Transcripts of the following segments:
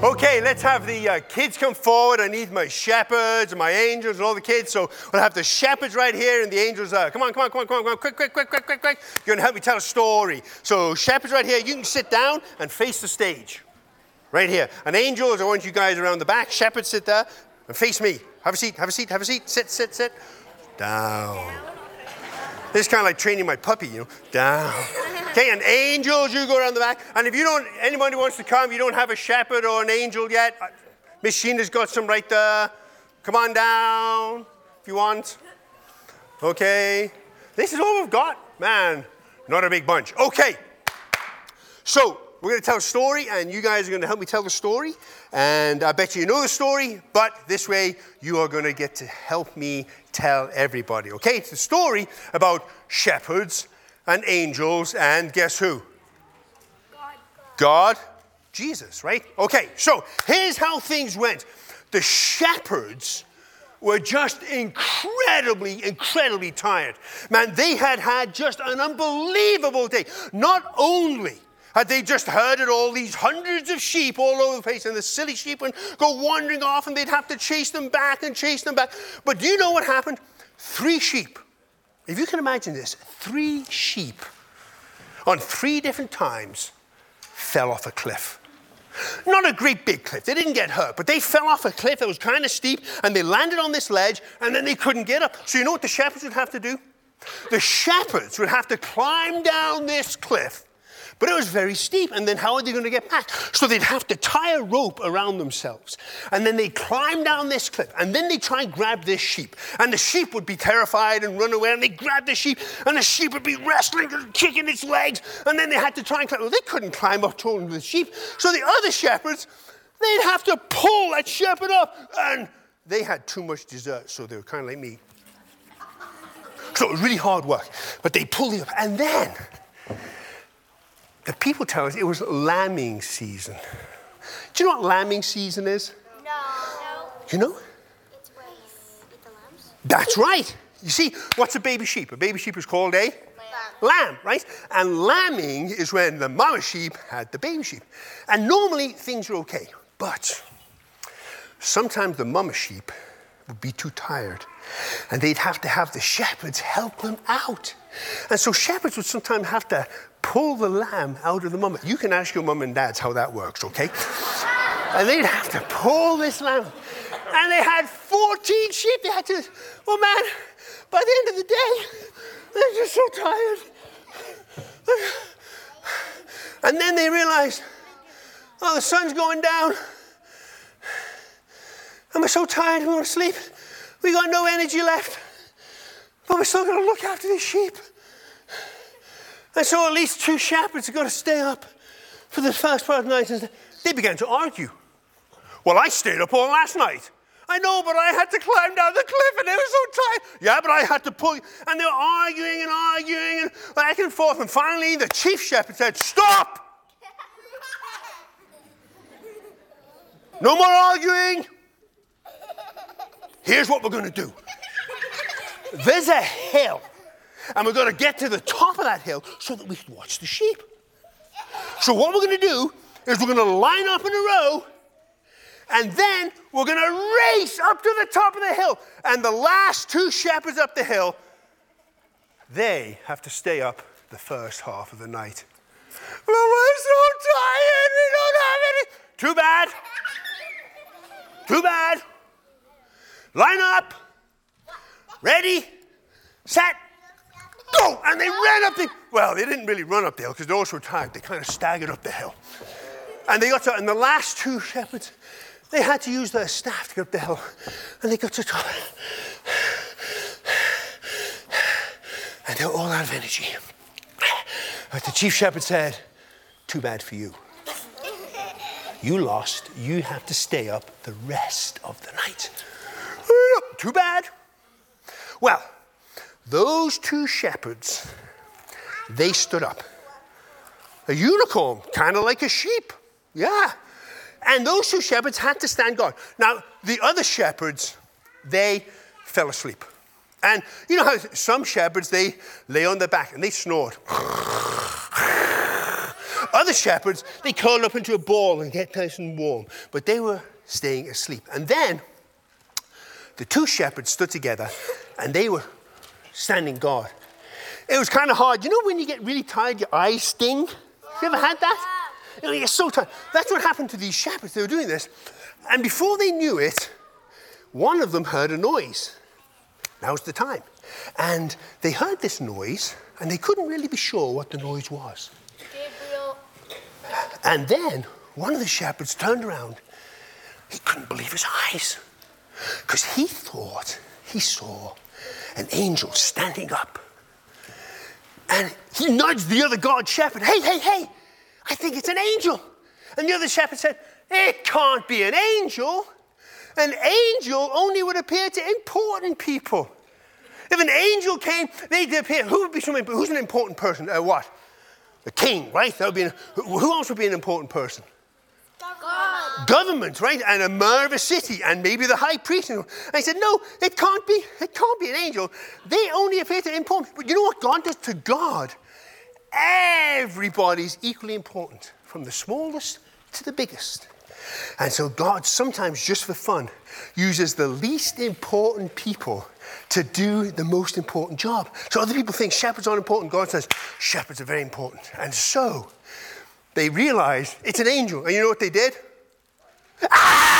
Okay, let's have the uh, kids come forward. I need my shepherds and my angels and all the kids. So we'll have the shepherds right here and the angels. Uh, come on, come on, come on, come on, come on, quick, quick, quick, quick, quick, quick. You're gonna help me tell a story. So shepherds right here. You can sit down and face the stage, right here. And angels, I want you guys around the back. Shepherds, sit there and face me. Have a seat. Have a seat. Have a seat. Sit, sit, sit. Down. This is kind of like training my puppy, you know. Down. Okay, and angels, you go around the back. And if you don't, anybody wants to come, you don't have a shepherd or an angel yet, uh, Miss Sheena's got some right there. Come on down if you want. Okay. This is all we've got. Man, not a big bunch. Okay. So, we're going to tell a story, and you guys are going to help me tell the story. And I bet you know the story, but this way you are going to get to help me tell everybody. Okay? It's a story about shepherds and angels, and guess who? God. God, Jesus, right? Okay, so here's how things went. The shepherds were just incredibly, incredibly tired. Man, they had had just an unbelievable day. Not only had they just herded all these hundreds of sheep all over the place, and the silly sheep would go wandering off, and they'd have to chase them back and chase them back. But do you know what happened? Three sheep if you can imagine this, three sheep on three different times fell off a cliff. Not a great big cliff. They didn't get hurt, but they fell off a cliff that was kind of steep and they landed on this ledge and then they couldn't get up. So, you know what the shepherds would have to do? The shepherds would have to climb down this cliff but it was very steep, and then how are they going to get back? So they'd have to tie a rope around themselves. And then they'd climb down this cliff, and then they'd try and grab this sheep. And the sheep would be terrified and run away, and they'd grab the sheep, and the sheep would be wrestling and kicking its legs. And then they had to try and climb. Well, they couldn't climb up to the sheep. So the other shepherds, they'd have to pull that shepherd up. And they had too much dessert, so they were kind of like me. So it was really hard work. But they pulled it up. And then the people tell us it was lambing season. Do you know what lambing season is? No. no. You know? It's where you eat the lambs. That's right. You see, what's a baby sheep? A baby sheep is called a Lamb. lamb, right? And lambing is when the mama sheep had the baby sheep. And normally things are okay, but sometimes the mama sheep would be too tired and they'd have to have the shepherds help them out. And so shepherds would sometimes have to pull the lamb out of the mama. You can ask your mum and dads how that works, okay? and they'd have to pull this lamb. And they had 14 sheep. They had to, well, man, by the end of the day, they're just so tired. And then they realized, oh, the sun's going down. And we're so tired, we want to sleep. We got no energy left. But we're still going to look after these sheep. And so at least two shepherds are going to stay up for the first part of the night. And they began to argue. Well, I stayed up all last night. I know, but I had to climb down the cliff and it was so tight. Yeah, but I had to pull. And they were arguing and arguing and back and forth. And finally, the chief shepherd said, Stop! No more arguing. Here's what we're going to do there's a hill, and we're going to get to the top of that hill so that we can watch the sheep. So, what we're going to do is we're going to line up in a row, and then we're going to race up to the top of the hill. And the last two shepherds up the hill, they have to stay up the first half of the night. But we're so tired, we don't have any. Too bad. Too bad. Line up. Ready, set, go. And they ran up the, well, they didn't really run up the hill because they were tired. They kind of staggered up the hill. And they got to, and the last two shepherds, they had to use their staff to get up the hill. And they got to top. And they were all out of energy. But the chief shepherd said, Too bad for you. You lost. You have to stay up the rest of the night. Too bad. Well, those two shepherds, they stood up. A unicorn, kind of like a sheep. Yeah. And those two shepherds had to stand guard. Now, the other shepherds, they fell asleep. And you know how some shepherds, they lay on their back and they snored. Other shepherds, they curl up into a ball and get nice and warm, but they were staying asleep. And then the two shepherds stood together and they were standing guard. It was kind of hard. You know when you get really tired, your eyes sting? Have you ever had that? You know, you're so tired. That's what happened to these shepherds. They were doing this. And before they knew it, one of them heard a noise. Now's the time. And they heard this noise, and they couldn't really be sure what the noise was. Gabriel. And then one of the shepherds turned around. He couldn't believe his eyes because he thought he saw an angel standing up. And he nudged the other guard shepherd, hey, hey, hey, I think it's an angel. And the other shepherd said, it can't be an angel. An angel only would appear to important people. If an angel came, they'd appear. Who would be some, who's an important person? Uh, what? The king, right? That would be an, who else would be an important person? Government, right? And a mayor of a city, and maybe the high priest. And I said, no, it can't be. It can't be an angel. They only appear to important. But you know what God does to God? Everybody's equally important, from the smallest to the biggest. And so God sometimes, just for fun, uses the least important people to do the most important job. So other people think shepherds aren't important. God says shepherds are very important. And so they realized it's an angel. And you know what they did? Ah!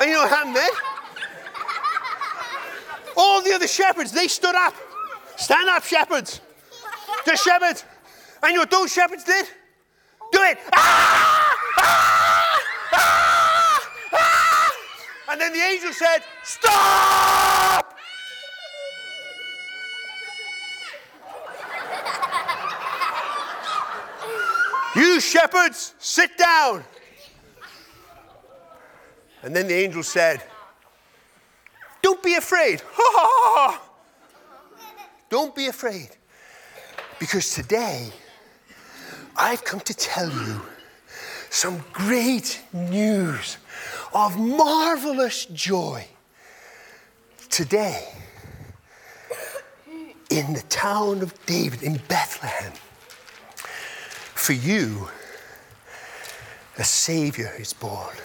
And you know what happened then? All the other shepherds, they stood up. Stand up, shepherds. Just shepherds. And you know what those shepherds did? Do it. Ah! Ah! Ah! And then the angel said, Stop! You shepherds, sit down. And then the angel said, Don't be afraid. Don't be afraid. Because today, I've come to tell you some great news of marvelous joy. Today, in the town of David, in Bethlehem, for you, a Savior is born.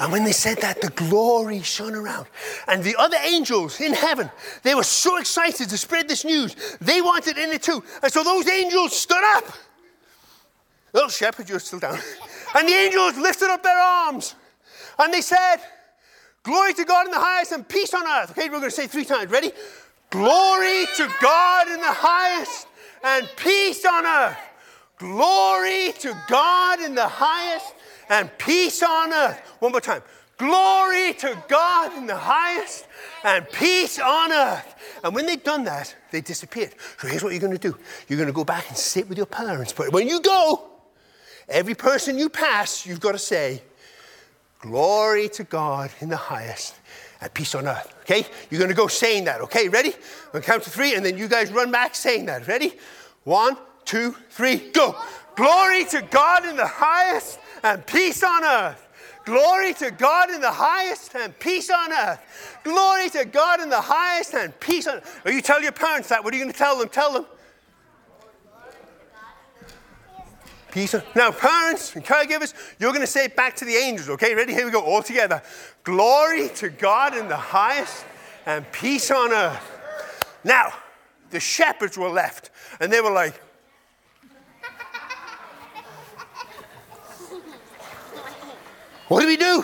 And when they said that, the glory shone around. And the other angels in heaven, they were so excited to spread this news. They wanted in it too. And so those angels stood up. Little shepherd, you're still down. And the angels lifted up their arms. And they said, Glory to God in the highest and peace on earth. Okay, we're going to say three times. Ready? Glory to God in the highest and peace on earth. Glory to God in the highest and peace on earth. One more time. Glory to God in the highest and peace on earth. And when they've done that, they disappeared. So here's what you're going to do you're going to go back and sit with your parents. But when you go, every person you pass, you've got to say, Glory to God in the highest and peace on earth. Okay? You're going to go saying that. Okay? Ready? I'll count to three, and then you guys run back saying that. Ready? One, two, three, go. Glory to God in the highest and peace on earth. Glory to God in the highest and peace on earth. Glory to God in the highest and peace on earth. Or you tell your parents that. What are you going to tell them? Tell them. Peace. On. Now, parents and caregivers, you're going to say it back to the angels. Okay, ready? Here we go. All together. Glory to God in the highest and peace on earth. Now, the shepherds were left, and they were like, What do we do?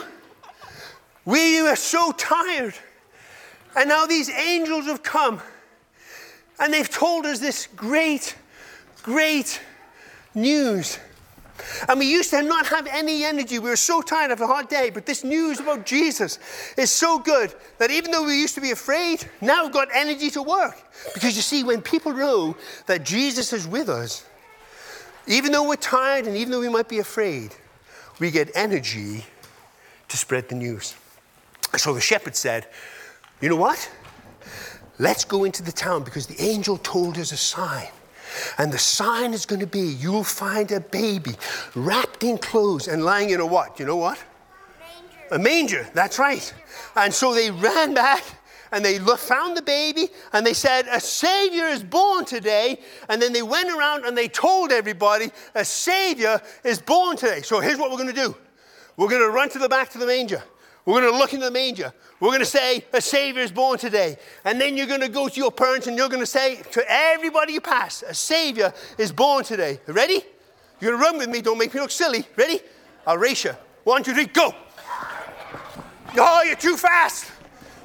We are so tired. And now these angels have come and they've told us this great, great news. And we used to not have any energy. We were so tired after a hard day. But this news about Jesus is so good that even though we used to be afraid, now we've got energy to work. Because you see, when people know that Jesus is with us, even though we're tired and even though we might be afraid, we get energy to spread the news. So the shepherd said, You know what? Let's go into the town because the angel told us a sign. And the sign is going to be you'll find a baby wrapped in clothes and lying in a what? You know what? A manger. A manger, that's right. And so they ran back and they found the baby and they said, A Savior is born today. And then they went around and they told everybody, A Savior is born today. So here's what we're going to do we're going to run to the back to the manger. We're going to look in the manger. We're going to say, A Savior is born today. And then you're going to go to your parents and you're going to say to everybody you pass, A Savior is born today. Ready? You're going to run with me. Don't make me look silly. Ready? I'll race you. One, two, three, go. Oh, you're too fast.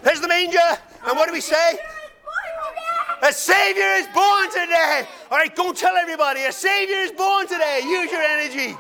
There's the manger. And what do we say? A Savior is born today. All right, go tell everybody. A Savior is born today. Use your energy.